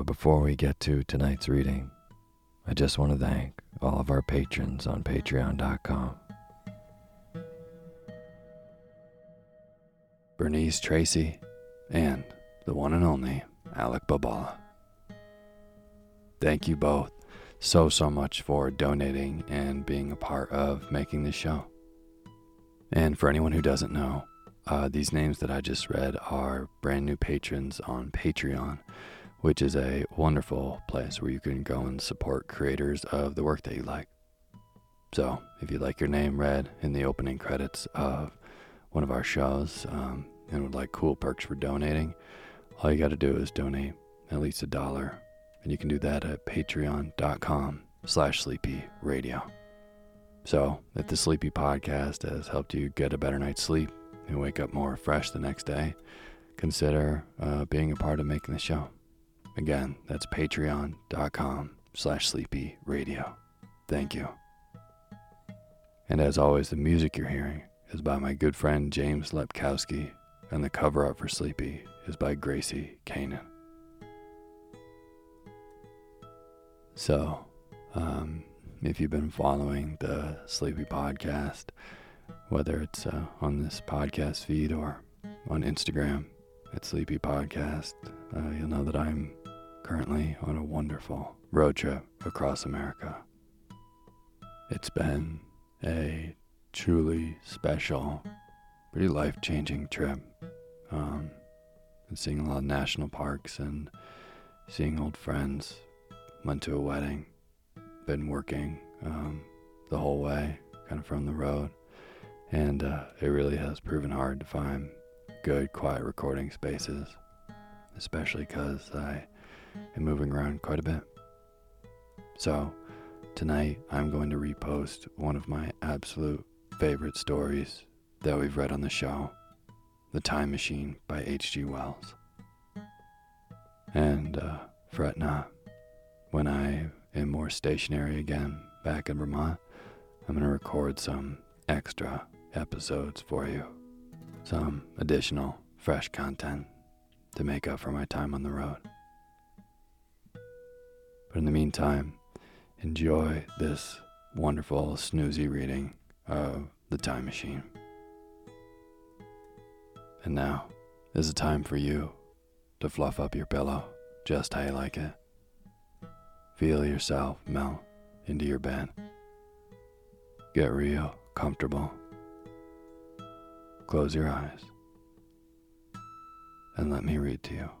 But before we get to tonight's reading, I just want to thank all of our patrons on patreon.com. Bernice Tracy and the one and only Alec Babala. Thank you both so, so much for donating and being a part of making this show. And for anyone who doesn't know, uh, these names that I just read are brand new patrons on Patreon which is a wonderful place where you can go and support creators of the work that you like. So, if you'd like your name read in the opening credits of one of our shows um, and would like cool perks for donating, all you got to do is donate at least a dollar, and you can do that at patreon.com slash sleepy radio. So, if the Sleepy Podcast has helped you get a better night's sleep and wake up more fresh the next day, consider uh, being a part of making the show. Again, that's patreon.com slash sleepy radio. Thank you. And as always, the music you're hearing is by my good friend James Lepkowski, and the cover art for Sleepy is by Gracie Kanan. So, um, if you've been following the Sleepy podcast, whether it's uh, on this podcast feed or on Instagram at Sleepy Podcast, uh, you'll know that I'm currently on a wonderful road trip across America. It's been a truly special, pretty life changing trip. Um, been seeing a lot of national parks and seeing old friends. Went to a wedding. Been working um, the whole way, kind of from the road. And uh, it really has proven hard to find good, quiet recording spaces, especially because I and moving around quite a bit. So, tonight I'm going to repost one of my absolute favorite stories that we've read on the show The Time Machine by H.G. Wells. And uh, fret not, when I am more stationary again back in Vermont, I'm going to record some extra episodes for you. Some additional fresh content to make up for my time on the road. But in the meantime, enjoy this wonderful snoozy reading of The Time Machine. And now is the time for you to fluff up your pillow just how you like it. Feel yourself melt into your bed. Get real comfortable. Close your eyes and let me read to you.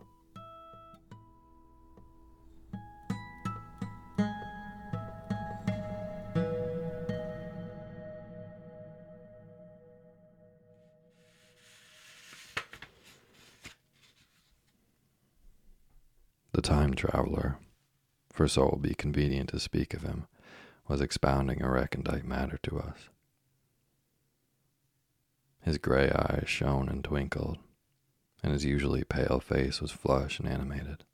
Traveler, for so it will be convenient to speak of him, was expounding a recondite matter to us. His gray eyes shone and twinkled, and his usually pale face was flushed and animated.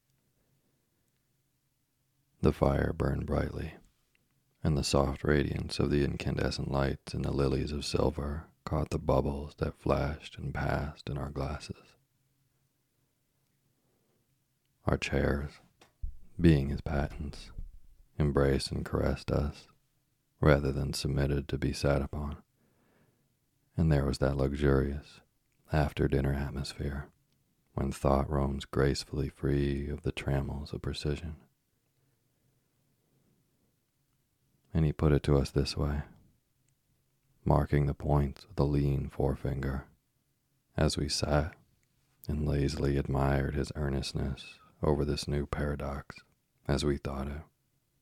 The fire burned brightly, and the soft radiance of the incandescent lights and the lilies of silver caught the bubbles that flashed and passed in our glasses. Our chairs, being his patents, embraced and caressed us rather than submitted to be sat upon. And there was that luxurious after dinner atmosphere when thought roams gracefully free of the trammels of precision. And he put it to us this way, marking the points with a lean forefinger as we sat and lazily admired his earnestness over this new paradox as we thought it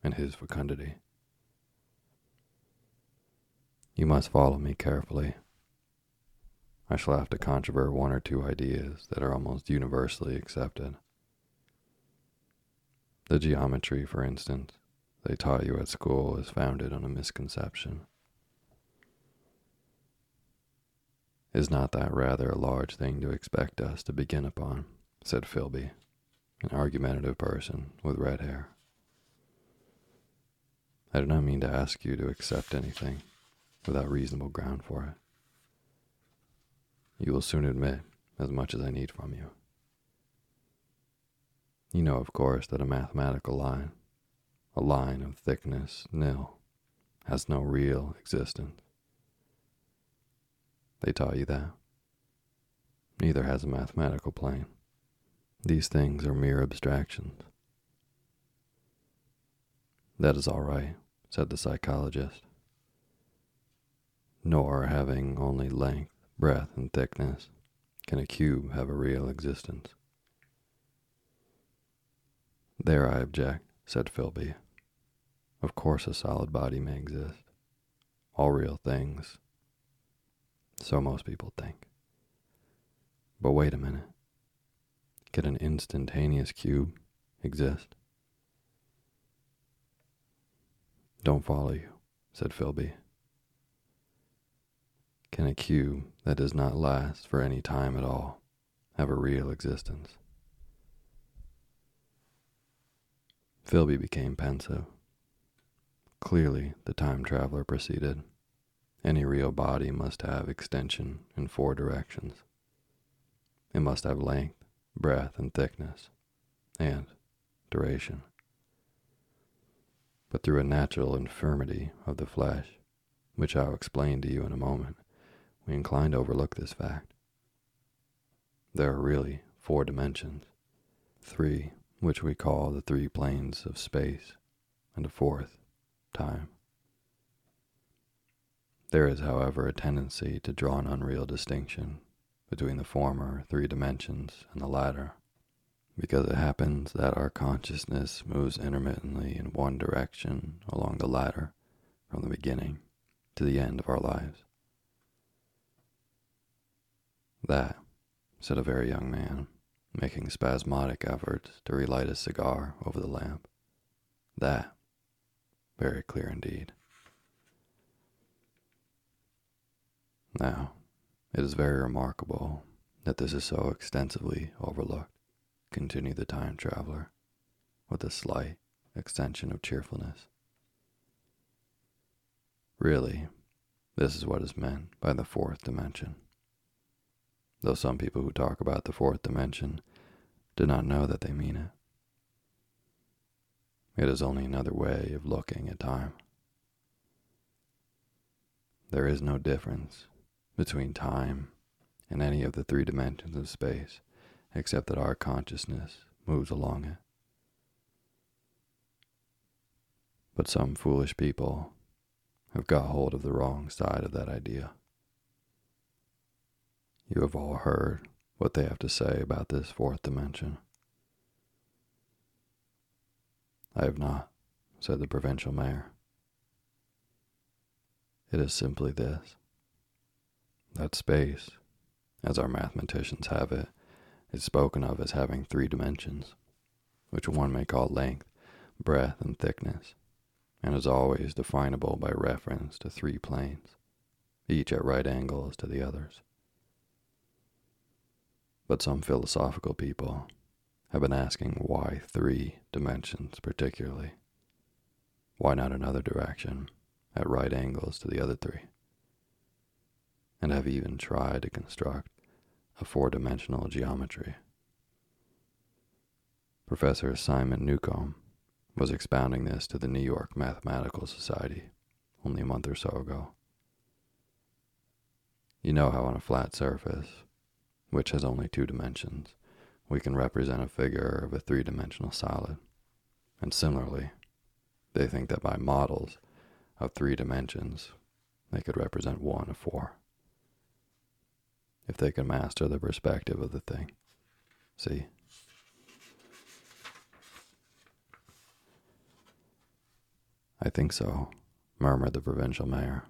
and his fecundity. You must follow me carefully I shall have to controvert one or two ideas that are almost universally accepted. The geometry, for instance, they taught you at school is founded on a misconception. Is not that rather a large thing to expect us to begin upon? said Filby, an argumentative person with red hair. I do not mean to ask you to accept anything without reasonable ground for it. You will soon admit as much as I need from you. You know, of course, that a mathematical line, a line of thickness nil, has no real existence. They taught you that. Neither has a mathematical plane. These things are mere abstractions. That is all right, said the psychologist. Nor having only length breadth, and thickness, can a cube have a real existence? There I object, said Filby. Of course a solid body may exist. All real things. So most people think. But wait a minute. Can an instantaneous cube exist? Don't follow you, said Filby. Can a cube that does not last for any time at all have a real existence? Filby became pensive. Clearly, the time traveler proceeded. Any real body must have extension in four directions. It must have length, breadth, and thickness, and duration. But through a natural infirmity of the flesh, which I'll explain to you in a moment, we incline to overlook this fact. There are really four dimensions, three which we call the three planes of space, and a fourth, time. There is, however, a tendency to draw an unreal distinction between the former three dimensions and the latter, because it happens that our consciousness moves intermittently in one direction along the latter from the beginning to the end of our lives. That, said a very young man, making spasmodic efforts to relight his cigar over the lamp. That, very clear indeed. Now, it is very remarkable that this is so extensively overlooked, continued the time traveler, with a slight extension of cheerfulness. Really, this is what is meant by the fourth dimension. Though some people who talk about the fourth dimension do not know that they mean it. It is only another way of looking at time. There is no difference between time and any of the three dimensions of space, except that our consciousness moves along it. But some foolish people have got hold of the wrong side of that idea. You have all heard what they have to say about this fourth dimension. I have not, said the provincial mayor. It is simply this that space, as our mathematicians have it, is spoken of as having three dimensions, which one may call length, breadth, and thickness, and is always definable by reference to three planes, each at right angles to the others. But some philosophical people have been asking why three dimensions particularly? Why not another direction at right angles to the other three? And have even tried to construct a four dimensional geometry. Professor Simon Newcomb was expounding this to the New York Mathematical Society only a month or so ago. You know how on a flat surface, which has only two dimensions, we can represent a figure of a three dimensional solid. And similarly, they think that by models of three dimensions, they could represent one of four. If they can master the perspective of the thing. See? I think so, murmured the provincial mayor.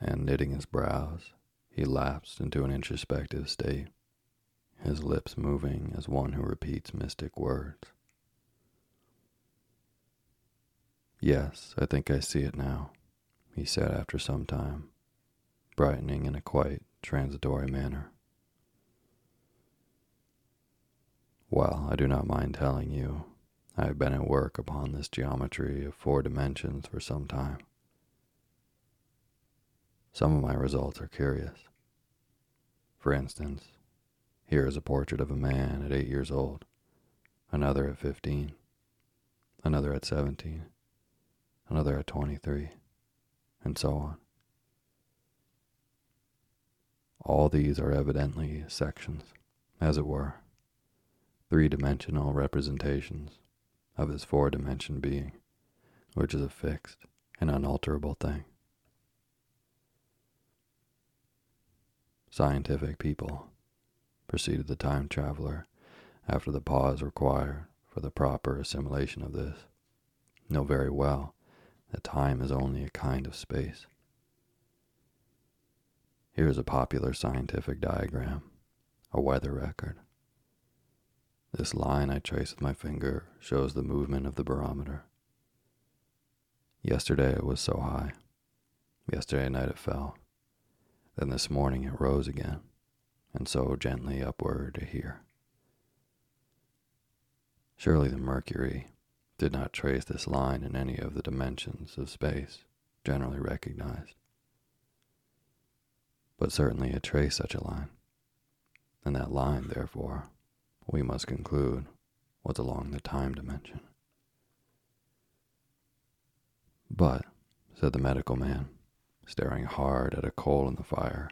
And knitting his brows, he lapsed into an introspective state his lips moving as one who repeats mystic words. Yes, I think I see it now, he said after some time, brightening in a quite transitory manner. Well, I do not mind telling you, I have been at work upon this geometry of four dimensions for some time. Some of my results are curious. For instance, here is a portrait of a man at eight years old, another at 15, another at 17, another at 23, and so on. All these are evidently sections, as it were, three dimensional representations of his four dimension being, which is a fixed and unalterable thing. Scientific people proceeded the time traveler, after the pause required for the proper assimilation of this. Know very well that time is only a kind of space. Here is a popular scientific diagram, a weather record. This line I trace with my finger shows the movement of the barometer. Yesterday it was so high. Yesterday night it fell. Then this morning it rose again and so gently upward to here. Surely the Mercury did not trace this line in any of the dimensions of space generally recognized. But certainly it traced such a line, and that line, therefore, we must conclude was along the time dimension. But, said the medical man, staring hard at a coal in the fire,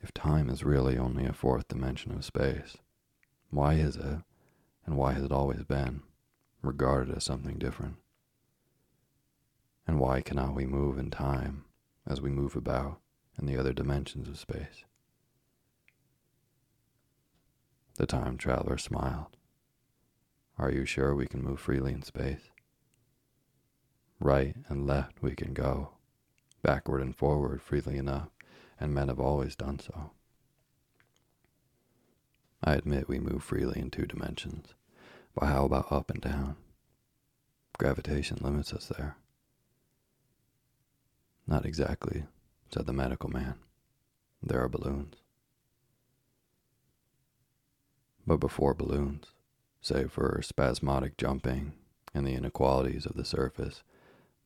if time is really only a fourth dimension of space, why is it, and why has it always been, regarded as something different? And why cannot we move in time as we move about in the other dimensions of space? The time traveler smiled. Are you sure we can move freely in space? Right and left we can go, backward and forward freely enough and men have always done so. I admit we move freely in two dimensions, but how about up and down? Gravitation limits us there. Not exactly, said the medical man. There are balloons. But before balloons, save for spasmodic jumping and the inequalities of the surface,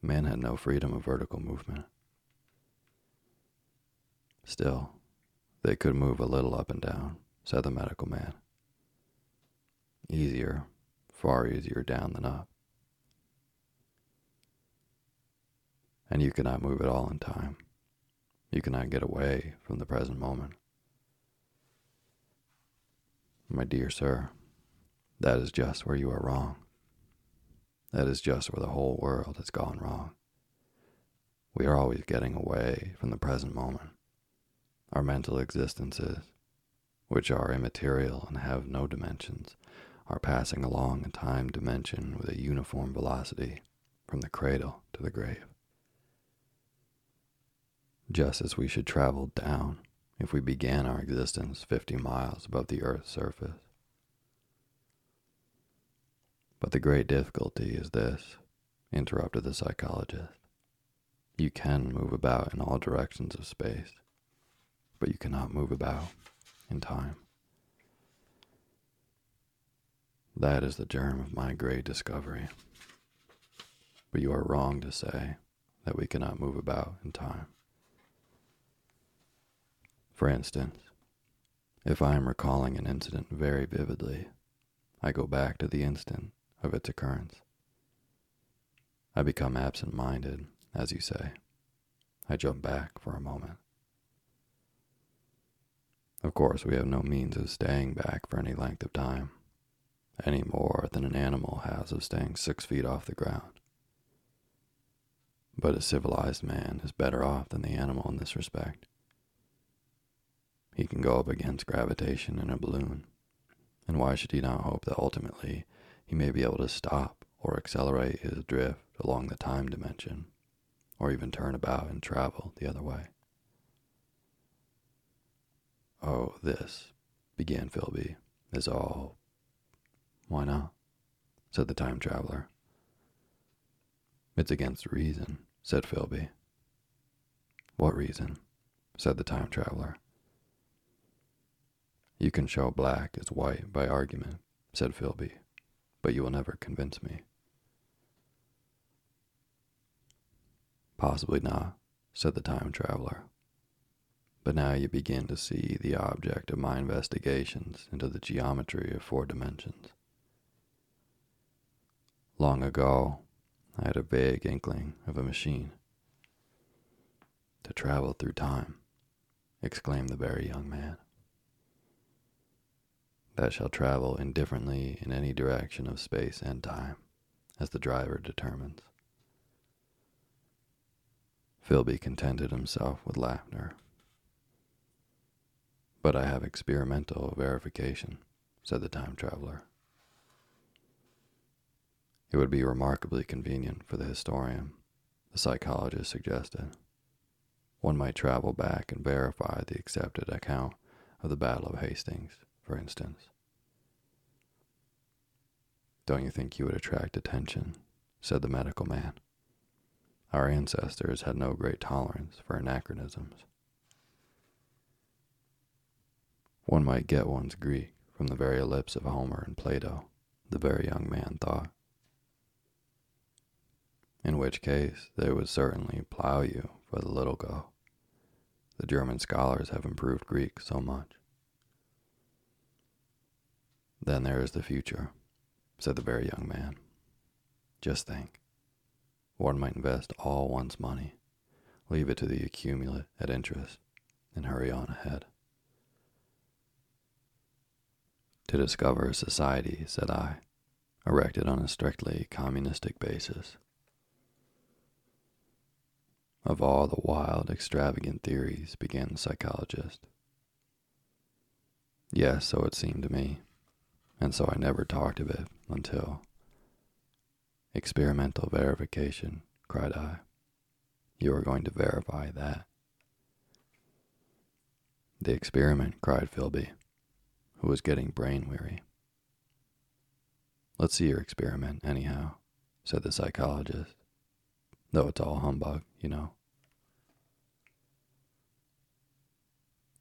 man had no freedom of vertical movement. Still, they could move a little up and down, said the medical man. Easier, far easier down than up. And you cannot move at all in time. You cannot get away from the present moment. My dear sir, that is just where you are wrong. That is just where the whole world has gone wrong. We are always getting away from the present moment. Our mental existences, which are immaterial and have no dimensions, are passing along a time dimension with a uniform velocity from the cradle to the grave. Just as we should travel down if we began our existence 50 miles above the Earth's surface. But the great difficulty is this, interrupted the psychologist. You can move about in all directions of space, but you cannot move about in time. That is the germ of my great discovery. But you are wrong to say that we cannot move about in time. For instance, if I am recalling an incident very vividly, I go back to the instant of its occurrence. I become absent minded, as you say. I jump back for a moment. Of course, we have no means of staying back for any length of time, any more than an animal has of staying six feet off the ground. But a civilized man is better off than the animal in this respect. He can go up against gravitation in a balloon, and why should he not hope that ultimately he may be able to stop or accelerate his drift along the time dimension, or even turn about and travel the other way? Oh, this, began Filby, is all. Why not? said the time traveler. It's against reason, said Filby. What reason? said the time traveler. You can show black as white by argument, said Filby, but you will never convince me. Possibly not, said the time traveler. But now you begin to see the object of my investigations into the geometry of four dimensions. Long ago, I had a vague inkling of a machine. To travel through time, exclaimed the very young man that shall travel indifferently in any direction of space and time, as the driver determines. Filby contented himself with laughter. But I have experimental verification, said the time traveler. It would be remarkably convenient for the historian, the psychologist suggested. One might travel back and verify the accepted account of the Battle of Hastings for instance. Don't you think you would attract attention? said the medical man. Our ancestors had no great tolerance for anachronisms. One might get one's Greek from the very lips of Homer and Plato, the very young man thought. In which case, they would certainly plow you for the little go. The German scholars have improved Greek so much. Then there is the future, said the very young man. Just think. One might invest all one's money, leave it to the accumulate at interest, and hurry on ahead. To discover a society, said I, erected on a strictly communistic basis. Of all the wild, extravagant theories, began the psychologist. Yes, so it seemed to me and so I never talked of it until. Experimental verification, cried I. You are going to verify that. The experiment, cried Filby, who was getting brain weary. Let's see your experiment, anyhow, said the psychologist, though it's all humbug, you know.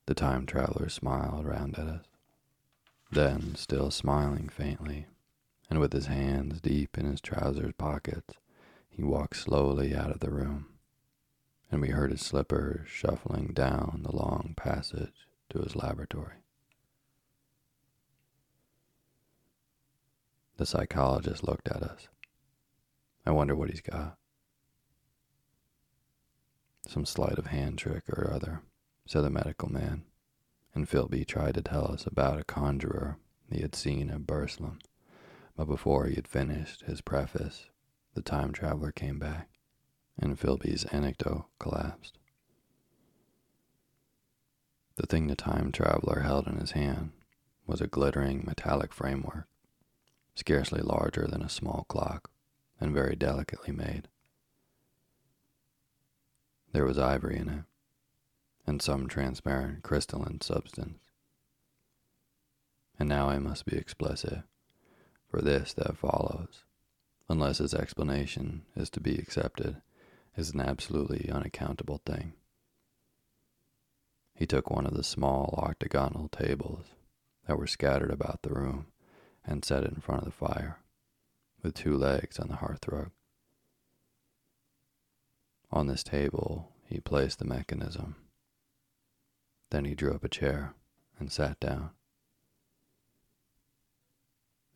The time traveler smiled round at us. Then, still smiling faintly, and with his hands deep in his trousers pockets, he walked slowly out of the room, and we heard his slippers shuffling down the long passage to his laboratory. The psychologist looked at us. I wonder what he's got. Some sleight of hand trick or other, said the medical man, and Filby tried to tell us about a conjurer he had seen at Burslem but before he had finished his preface, the time traveler came back, and Filby's anecdote collapsed. The thing the time traveler held in his hand was a glittering metallic framework, scarcely larger than a small clock and very delicately made. There was ivory in it, and some transparent crystalline substance. And now I must be explicit for this that follows, unless his explanation is to be accepted, is an absolutely unaccountable thing. He took one of the small octagonal tables that were scattered about the room and set it in front of the fire, with two legs on the hearthrug. On this table, he placed the mechanism. Then he drew up a chair and sat down.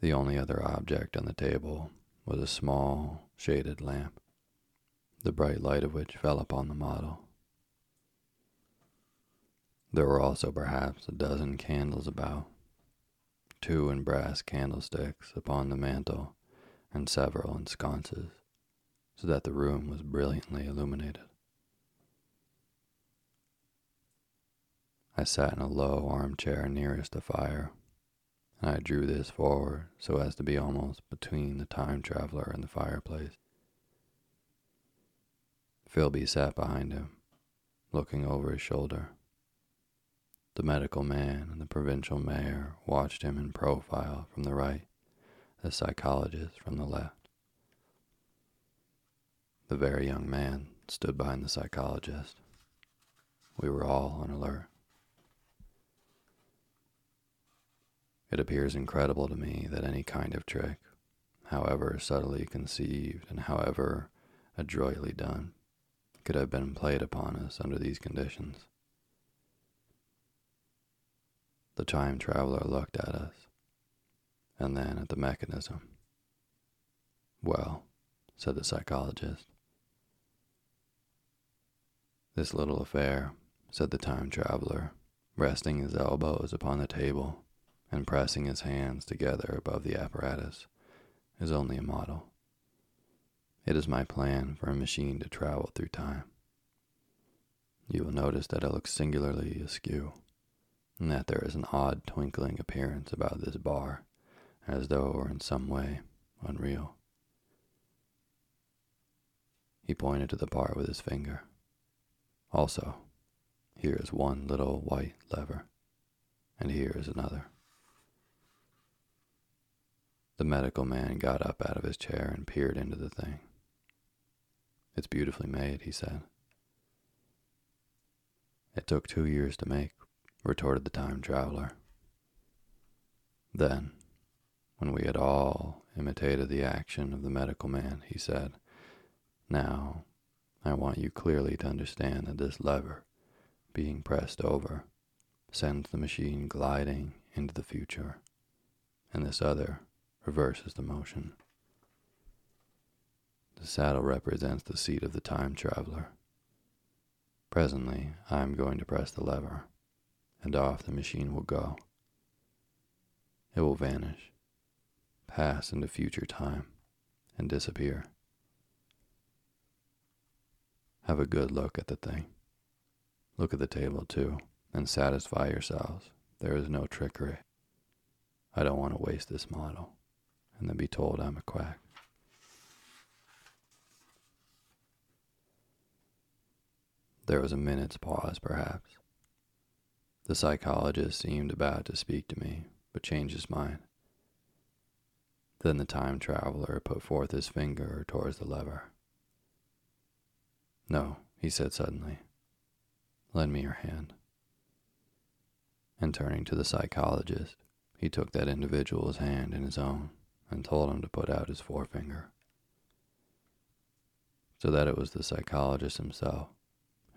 The only other object on the table was a small, shaded lamp, the bright light of which fell upon the model. There were also perhaps a dozen candles about, two in brass candlesticks upon the mantel, and several in sconces, so that the room was brilliantly illuminated. I sat in a low armchair nearest the fire and I drew this forward so as to be almost between the time traveler and the fireplace. Filby sat behind him, looking over his shoulder. The medical man and the provincial mayor watched him in profile from the right, the psychologist from the left. The very young man stood behind the psychologist. We were all on alert. It appears incredible to me that any kind of trick, however subtly conceived and however adroitly done, could have been played upon us under these conditions. The time traveler looked at us, and then at the mechanism. Well, said the psychologist. This little affair, said the time traveler, resting his elbows upon the table and pressing his hands together above the apparatus is only a model. It is my plan for a machine to travel through time. You will notice that it looks singularly askew, and that there is an odd twinkling appearance about this bar, as though it were in some way unreal. He pointed to the part with his finger. Also, here is one little white lever, and here is another. The medical man got up out of his chair and peered into the thing. It's beautifully made, he said. It took two years to make, retorted the time traveler. Then, when we had all imitated the action of the medical man, he said, Now, I want you clearly to understand that this lever, being pressed over, sends the machine gliding into the future, and this other reverses the motion. The saddle represents the seat of the time traveler. Presently, I am going to press the lever, and off the machine will go. It will vanish, pass into future time, and disappear. Have a good look at the thing. Look at the table, too, and satisfy yourselves there is no trickery. I don't want to waste this model and then be told I'm a quack. There was a minute's pause, perhaps. The psychologist seemed about to speak to me, but changed his mind. Then the time traveler put forth his finger towards the lever. No, he said suddenly. Lend me your hand. And turning to the psychologist, he took that individual's hand in his own and told him to put out his forefinger. So that it was the psychologist himself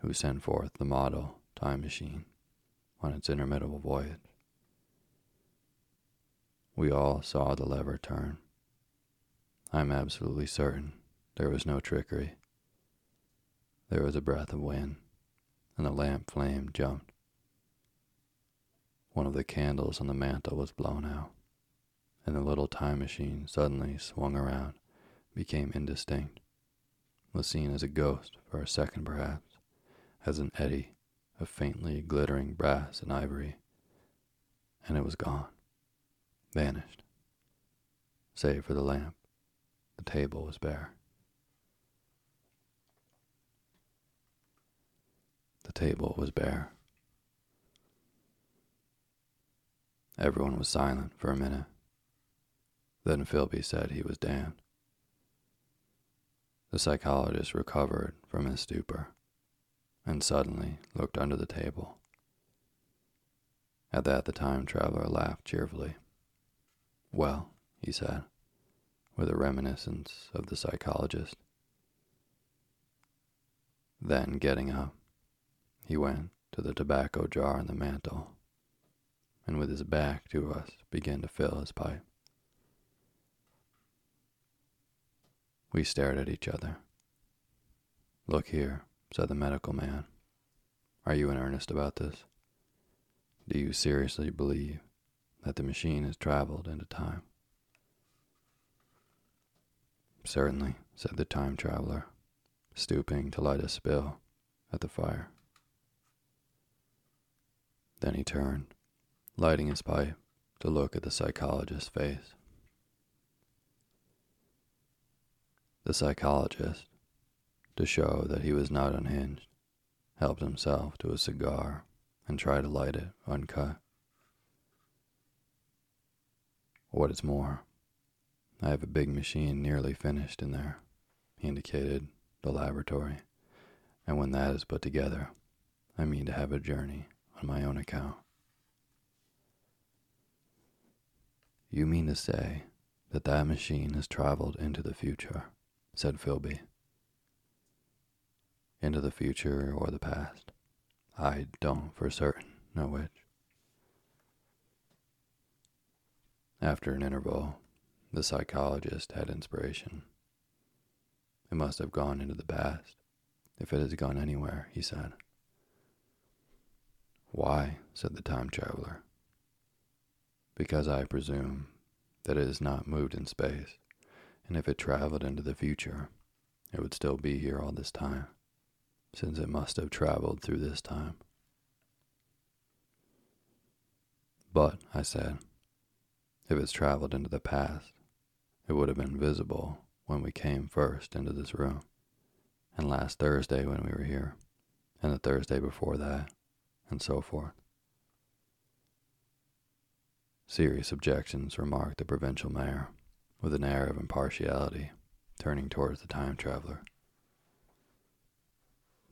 who sent forth the model time machine on its interminable voyage. We all saw the lever turn. I'm absolutely certain there was no trickery. There was a breath of wind, and the lamp flame jumped. One of the candles on the mantel was blown out, and the little time machine suddenly swung around, became indistinct, was seen as a ghost for a second perhaps, as an eddy of faintly glittering brass and ivory, and it was gone, vanished. Save for the lamp, the table was bare. The table was bare. Everyone was silent for a minute. Then Filby said he was damned. The psychologist recovered from his stupor and suddenly looked under the table. At that, the time traveler laughed cheerfully. Well, he said, with a reminiscence of the psychologist. Then, getting up, he went to the tobacco jar on the mantel, and with his back to us began to fill his pipe. We stared at each other. Look here, said the medical man. Are you in earnest about this? Do you seriously believe that the machine has traveled into time? Certainly, said the time traveler, stooping to light a spill at the fire. Then he turned, lighting his pipe, to look at the psychologist's face. The psychologist, to show that he was not unhinged, helped himself to a cigar and tried to light it uncut. What is more, I have a big machine nearly finished in there, he indicated the laboratory, and when that is put together, I mean to have a journey on my own account. You mean to say that that machine has traveled into the future, said Filby into the future or the past. I don't for certain know which. After an interval, the psychologist had inspiration. It must have gone into the past, if it has gone anywhere, he said. Why? said the time traveler. Because I presume that it has not moved in space, and if it traveled into the future, it would still be here all this time since it must have traveled through this time. But, I said, if it's traveled into the past, it would have been visible when we came first into this room, and last Thursday when we were here, and the Thursday before that, and so forth. Serious objections, remarked the provincial mayor, with an air of impartiality, turning towards the time traveler.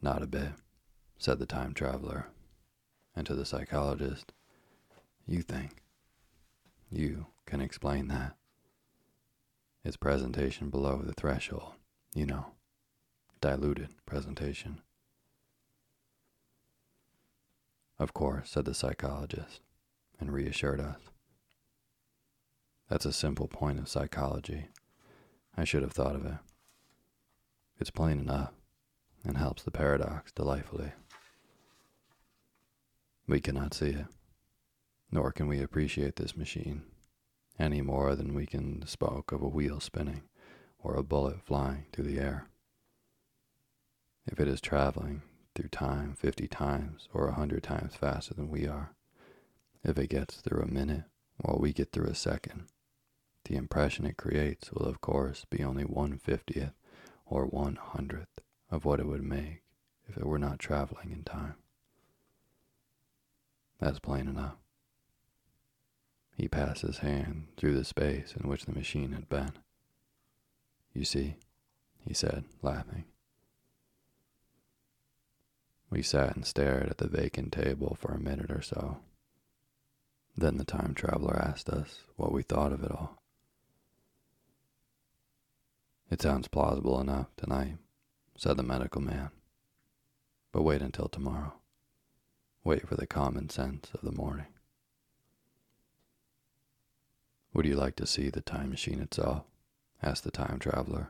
Not a bit, said the time traveler. And to the psychologist, you think. You can explain that. It's presentation below the threshold, you know. Diluted presentation. Of course, said the psychologist, and reassured us. That's a simple point of psychology. I should have thought of it. It's plain enough and helps the paradox delightfully. We cannot see it, nor can we appreciate this machine any more than we can spoke of a wheel spinning or a bullet flying through the air. If it is traveling through time fifty times or a hundred times faster than we are, if it gets through a minute while we get through a second, the impression it creates will of course be only one fiftieth or one hundredth of what it would make if it were not traveling in time. That's plain enough. He passed his hand through the space in which the machine had been. You see, he said, laughing. We sat and stared at the vacant table for a minute or so. Then the time traveler asked us what we thought of it all. It sounds plausible enough tonight, said the medical man. But wait until tomorrow. Wait for the common sense of the morning. Would you like to see the time machine itself? asked the time traveler.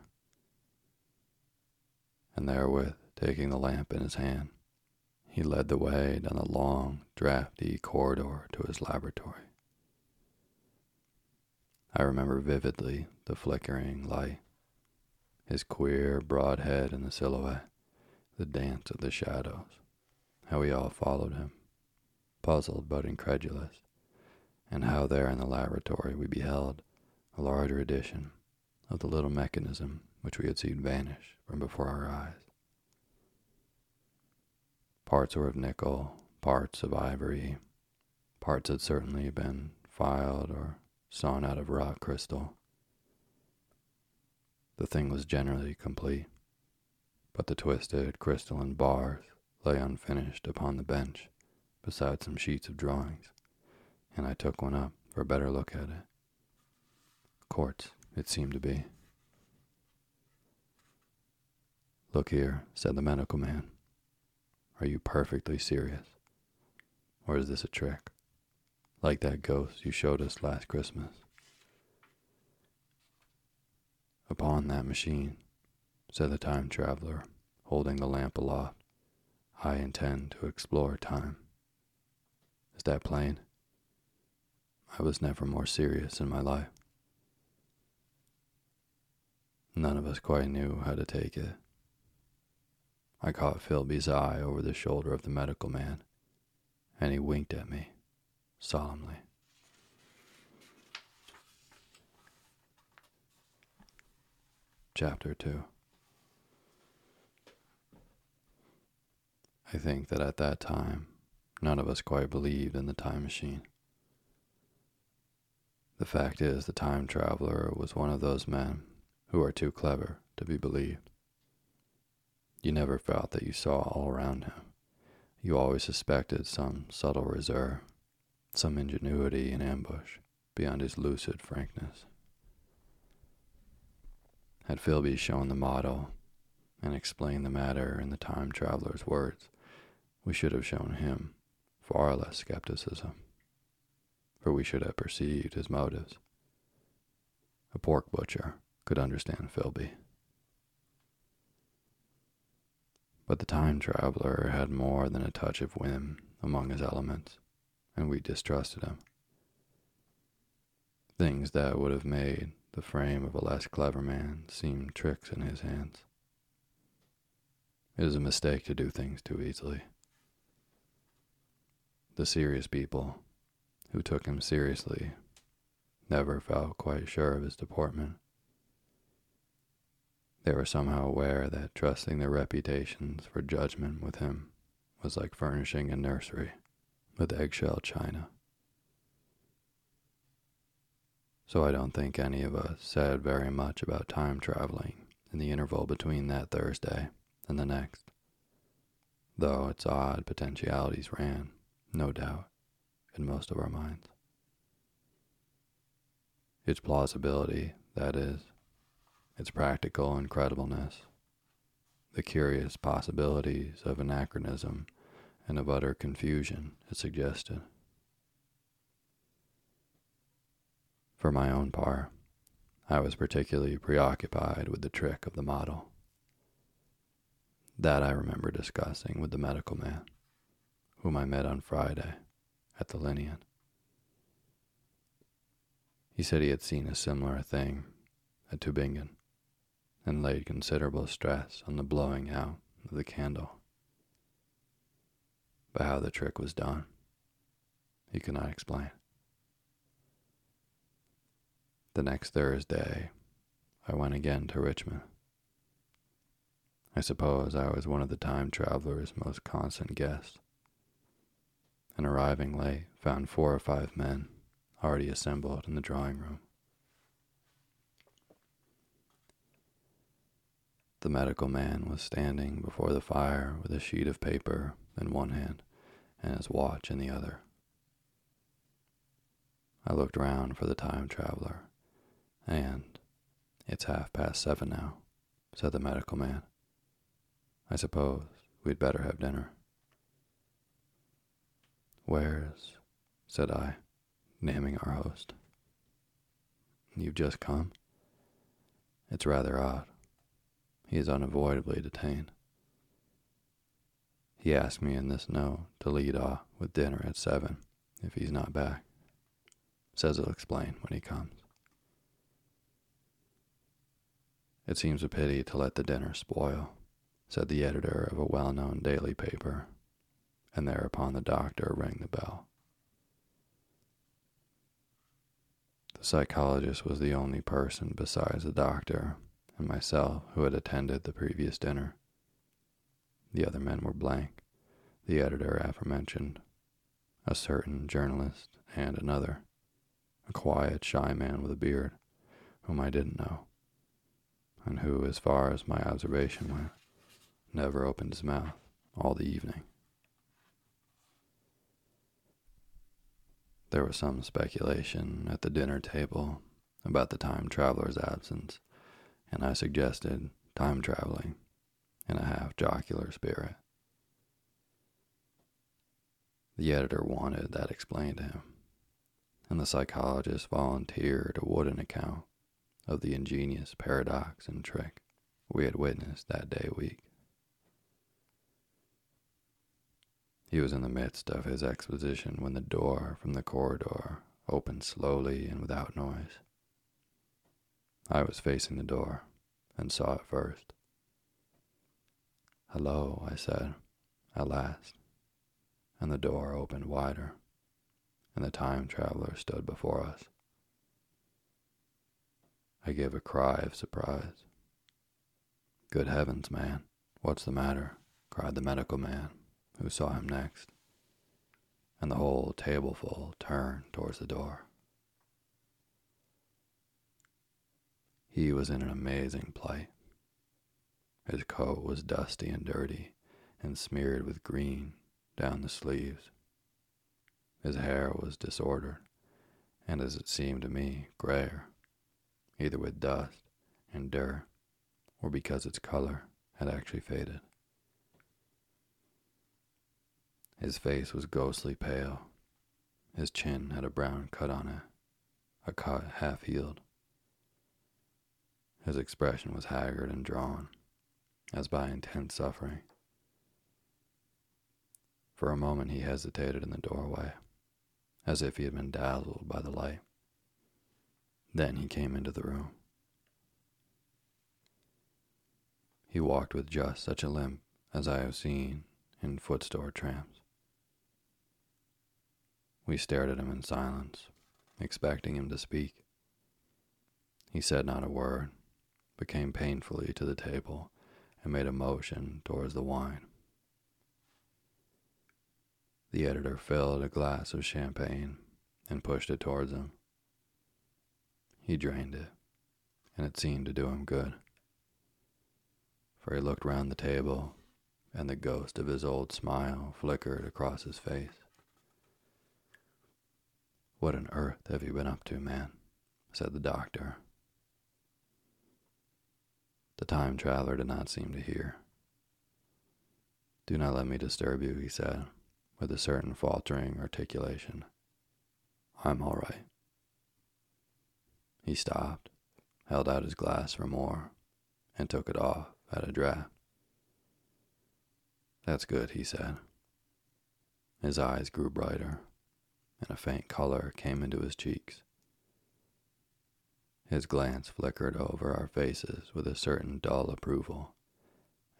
And therewith, taking the lamp in his hand, he led the way down the long, drafty corridor to his laboratory. I remember vividly the flickering light, his queer, broad head in the silhouette, the dance of the shadows, how we all followed him, puzzled but incredulous, and how there in the laboratory we beheld a larger edition of the little mechanism which we had seen vanish from before our eyes. Parts were of nickel, parts of ivory, parts had certainly been filed or sawn out of rock crystal. The thing was generally complete, but the twisted crystalline bars lay unfinished upon the bench beside some sheets of drawings, and I took one up for a better look at it. Quartz, it seemed to be. Look here, said the medical man. Are you perfectly serious? Or is this a trick? Like that ghost you showed us last Christmas? Upon that machine, said the time traveler, holding the lamp aloft, I intend to explore time. Is that plain? I was never more serious in my life. None of us quite knew how to take it. I caught Filby's eye over the shoulder of the medical man, and he winked at me solemnly. Chapter 2 I think that at that time, none of us quite believed in the time machine. The fact is, the time traveler was one of those men who are too clever to be believed. You never felt that you saw all around him. You always suspected some subtle reserve, some ingenuity in ambush beyond his lucid frankness. Had Filby shown the model and explained the matter in the time traveler's words, we should have shown him far less skepticism, for we should have perceived his motives. A pork butcher could understand Filby. But the time traveler had more than a touch of whim among his elements, and we distrusted him. Things that would have made the frame of a less clever man seem tricks in his hands. It is a mistake to do things too easily. The serious people who took him seriously never felt quite sure of his deportment. They were somehow aware that trusting their reputations for judgment with him was like furnishing a nursery with eggshell china. So I don't think any of us said very much about time traveling in the interval between that Thursday and the next, though its odd potentialities ran, no doubt, in most of our minds. Its plausibility, that is, its practical incredibleness, the curious possibilities of anachronism and of utter confusion it suggested. For my own part, I was particularly preoccupied with the trick of the model. That I remember discussing with the medical man, whom I met on Friday at the Linnean. He said he had seen a similar thing at Tübingen and laid considerable stress on the blowing out of the candle. But how the trick was done, he could not explain. The next Thursday, I went again to Richmond. I suppose I was one of the time traveler's most constant guests, and arriving late, found four or five men already assembled in the drawing room. The medical man was standing before the fire with a sheet of paper in one hand and his watch in the other. I looked round for the time traveler, and, It's half past seven now, said the medical man. I suppose we'd better have dinner. Where's, said I, naming our host. You've just come? It's rather odd. He is unavoidably detained. He asked me in this note to lead off with dinner at seven if he's not back. Says he'll explain when he comes. It seems a pity to let the dinner spoil, said the editor of a well known daily paper, and thereupon the doctor rang the bell. The psychologist was the only person besides the doctor and myself who had attended the previous dinner. The other men were blank, the editor aforementioned, a certain journalist, and another, a quiet, shy man with a beard, whom I didn't know, and who, as far as my observation went, never opened his mouth all the evening. There was some speculation at the dinner table about the time traveler's absence, and I suggested time traveling in a half jocular spirit. The editor wanted that explained to him, and the psychologist volunteered a wooden account of the ingenious paradox and trick we had witnessed that day week. He was in the midst of his exposition when the door from the corridor opened slowly and without noise. I was facing the door and saw it first. Hello, I said, at last, and the door opened wider, and the time traveler stood before us. I gave a cry of surprise. Good heavens, man, what's the matter? cried the medical man who saw him next, and the whole tableful turned towards the door. He was in an amazing plight. His coat was dusty and dirty and smeared with green down the sleeves. His hair was disordered, and as it seemed to me, grayer, either with dust and dirt or because its color had actually faded. His face was ghostly pale. His chin had a brown cut on it, a cut half healed. His expression was haggard and drawn, as by intense suffering. For a moment he hesitated in the doorway, as if he had been dazzled by the light. Then he came into the room. He walked with just such a limp as I have seen in foot store tramps. We stared at him in silence, expecting him to speak. He said not a word, but came painfully to the table and made a motion towards the wine. The editor filled a glass of champagne and pushed it towards him. He drained it, and it seemed to do him good. For he looked round the table, and the ghost of his old smile flickered across his face. What on earth have you been up to, man? said the doctor. The time traveler did not seem to hear. Do not let me disturb you, he said, with a certain faltering articulation. I'm all right. He stopped, held out his glass for more, and took it off at a draught. That's good, he said. His eyes grew brighter and a faint color came into his cheeks. His glance flickered over our faces with a certain dull approval,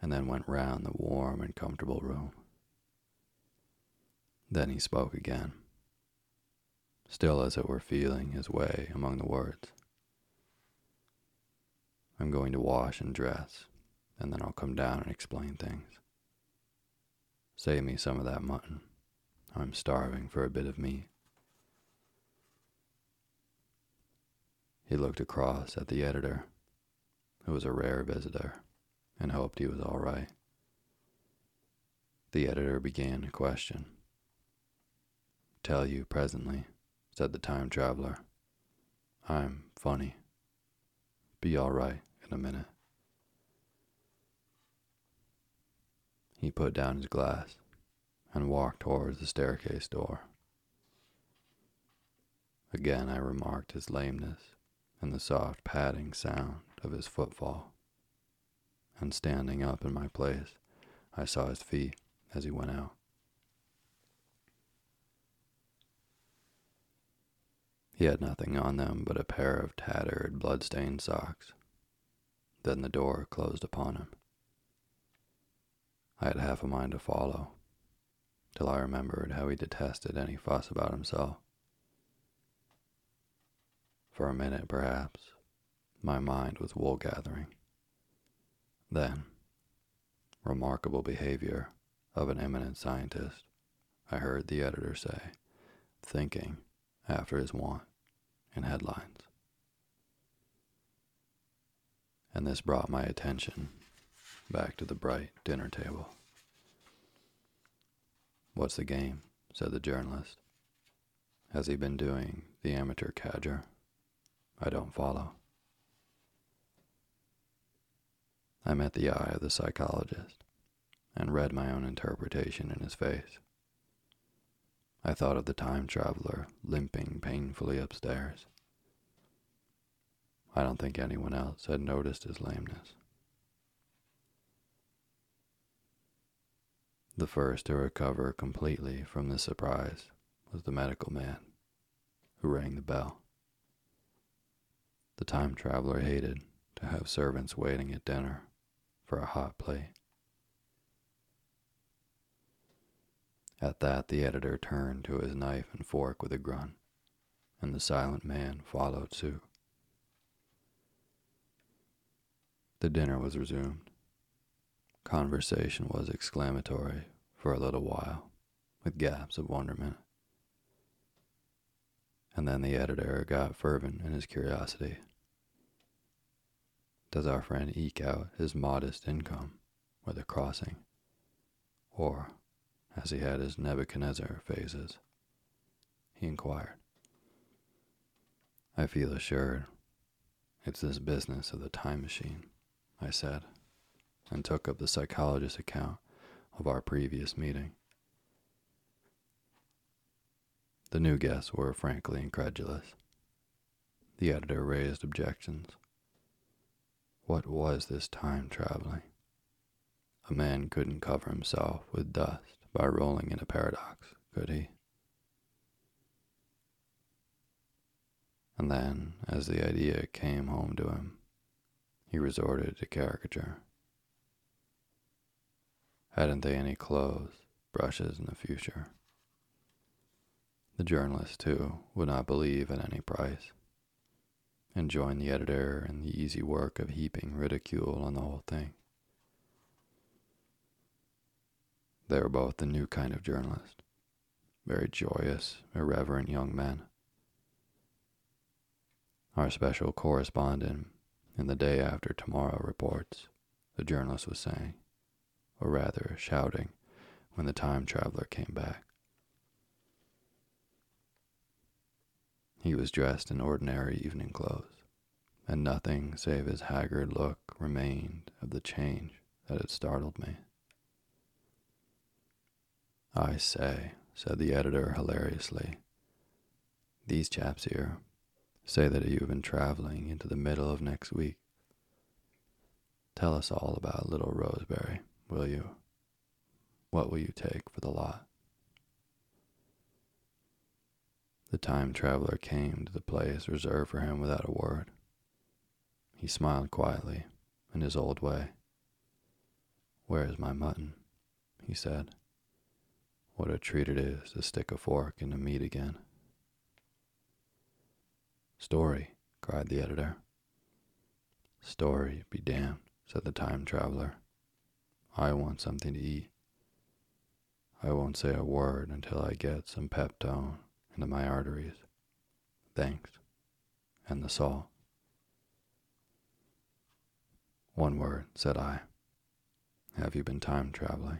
and then went round the warm and comfortable room. Then he spoke again, still as it were feeling his way among the words. I'm going to wash and dress, and then I'll come down and explain things. Save me some of that mutton. I'm starving for a bit of meat. He looked across at the editor, who was a rare visitor, and hoped he was all right. The editor began a question. Tell you presently, said the time traveler. I'm funny. be all right in a minute. He put down his glass and walked towards the staircase door. Again I remarked his lameness and the soft padding sound of his footfall. And standing up in my place, I saw his feet as he went out. He had nothing on them but a pair of tattered, blood-stained socks. Then the door closed upon him. I had half a mind to follow, till I remembered how he detested any fuss about himself. For a minute, perhaps, my mind was wool gathering. Then, remarkable behavior of an eminent scientist, I heard the editor say, thinking after his wont in headlines. And this brought my attention back to the bright dinner table. What's the game? said the journalist. Has he been doing the amateur cadger? I don't follow. I met the eye of the psychologist and read my own interpretation in his face. I thought of the time traveler limping painfully upstairs. I don't think anyone else had noticed his lameness. The first to recover completely from the surprise was the medical man who rang the bell. The time traveler hated to have servants waiting at dinner for a hot plate. At that, the editor turned to his knife and fork with a grunt, and the silent man followed suit. The dinner was resumed. Conversation was exclamatory for a little while, with gaps of wonderment. And then the editor got fervent in his curiosity. Does our friend eke out his modest income with a crossing? Or as he had his Nebuchadnezzar phases? He inquired. I feel assured it's this business of the time machine, I said, and took up the psychologist's account of our previous meeting. The new guests were frankly incredulous. The editor raised objections. What was this time traveling? A man couldn't cover himself with dust by rolling in a paradox, could he? And then, as the idea came home to him, he resorted to caricature. Hadn't they any clothes, brushes in the future? The journalist, too, would not believe at any price, and joined the editor in the easy work of heaping ridicule on the whole thing. They were both the new kind of journalist, very joyous, irreverent young men. Our special correspondent in the day after tomorrow reports, the journalist was saying, or rather shouting, when the time traveler came back. He was dressed in ordinary evening clothes, and nothing save his haggard look remained of the change that had startled me. I say, said the editor hilariously, these chaps here say that you've been traveling into the middle of next week. Tell us all about little Rosebery, will you? What will you take for the lot? The time traveler came to the place reserved for him without a word. He smiled quietly, in his old way. Where is my mutton? he said. What a treat it is to stick a fork in the meat again. Story, cried the editor. Story be damned, said the time traveler. I want something to eat. I won't say a word until I get some peptone into my arteries. Thanks. And the salt. One word, said I. Have you been time traveling?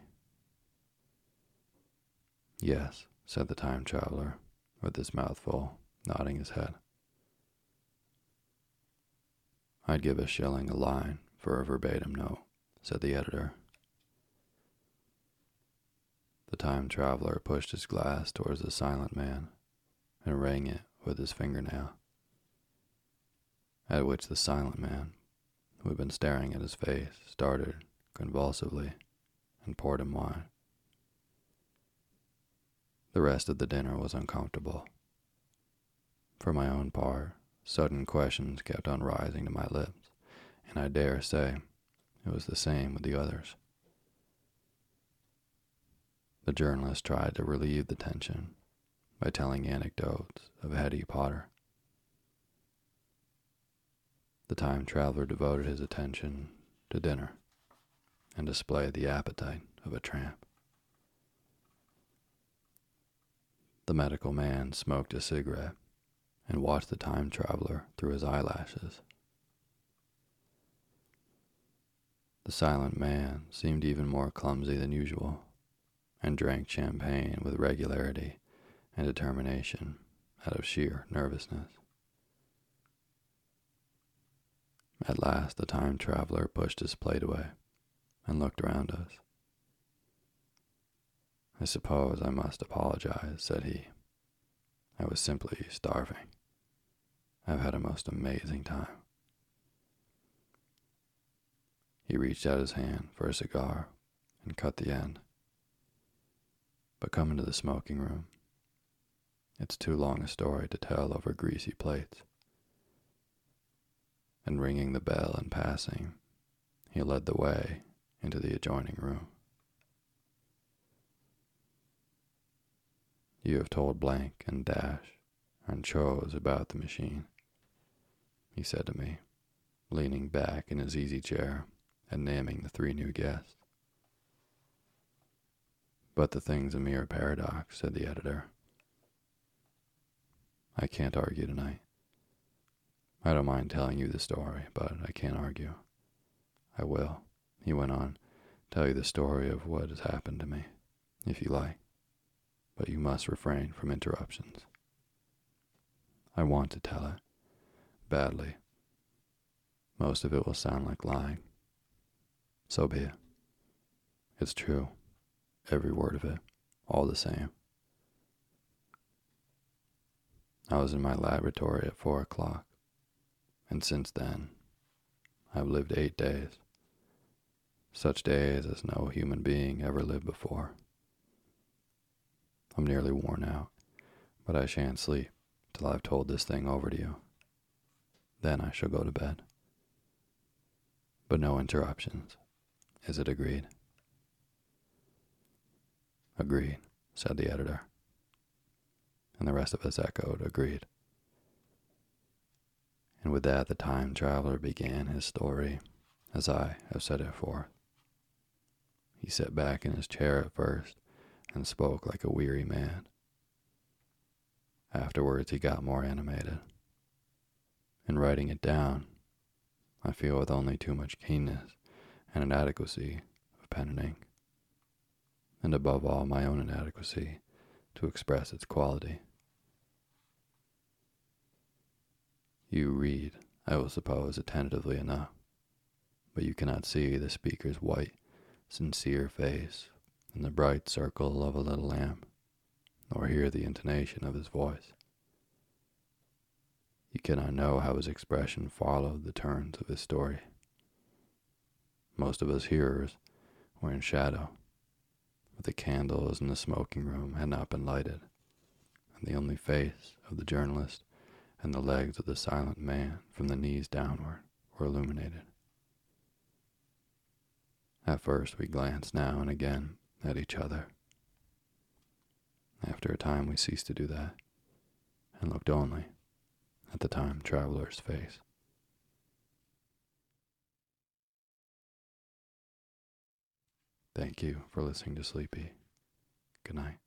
Yes, said the time traveler, with his mouth full, nodding his head. I'd give a shilling a line for a verbatim note, said the editor. The time traveler pushed his glass towards the silent man and rang it with his fingernail. At which the silent man, who had been staring at his face, started convulsively and poured him wine. The rest of the dinner was uncomfortable. For my own part, sudden questions kept on rising to my lips, and I dare say it was the same with the others. The journalist tried to relieve the tension by telling anecdotes of Hettie Potter. The time traveler devoted his attention to dinner and displayed the appetite of a tramp. The medical man smoked a cigarette and watched the time traveler through his eyelashes. The silent man seemed even more clumsy than usual and drank champagne with regularity and determination out of sheer nervousness. At last, the time traveler pushed his plate away and looked around us. I suppose I must apologize, said he. I was simply starving. I've had a most amazing time. He reached out his hand for a cigar and cut the end. But come into the smoking room. It's too long a story to tell over greasy plates. And ringing the bell and passing, he led the way into the adjoining room. You have told blank and dash and chose about the machine, he said to me, leaning back in his easy chair and naming the three new guests. But the thing's a mere paradox, said the editor. I can't argue tonight. I don't mind telling you the story, but I can't argue. I will, he went on, tell you the story of what has happened to me, if you like. But you must refrain from interruptions. I want to tell it, badly. Most of it will sound like lying. So be it. It's true every word of it, all the same. I was in my laboratory at four o'clock, and since then, I've lived eight days. Such days as no human being ever lived before. I'm nearly worn out, but I shan't sleep till I've told this thing over to you. Then I shall go to bed. But no interruptions. Is it agreed? Agreed, said the editor. And the rest of us echoed, agreed. And with that, the time traveler began his story, as I have set it forth. He sat back in his chair at first and spoke like a weary man. Afterwards, he got more animated. In writing it down, I feel with only too much keenness and inadequacy of pen and ink and above all my own inadequacy to express its quality. You read, I will suppose, attentively enough, but you cannot see the speaker's white, sincere face in the bright circle of a little lamp, nor hear the intonation of his voice. You cannot know how his expression followed the turns of his story. Most of us hearers were in shadow but the candles in the smoking room had not been lighted, and the only face of the journalist and the legs of the silent man from the knees downward were illuminated. At first we glanced now and again at each other. After a time we ceased to do that and looked only at the time traveler's face. Thank you for listening to Sleepy. Good night.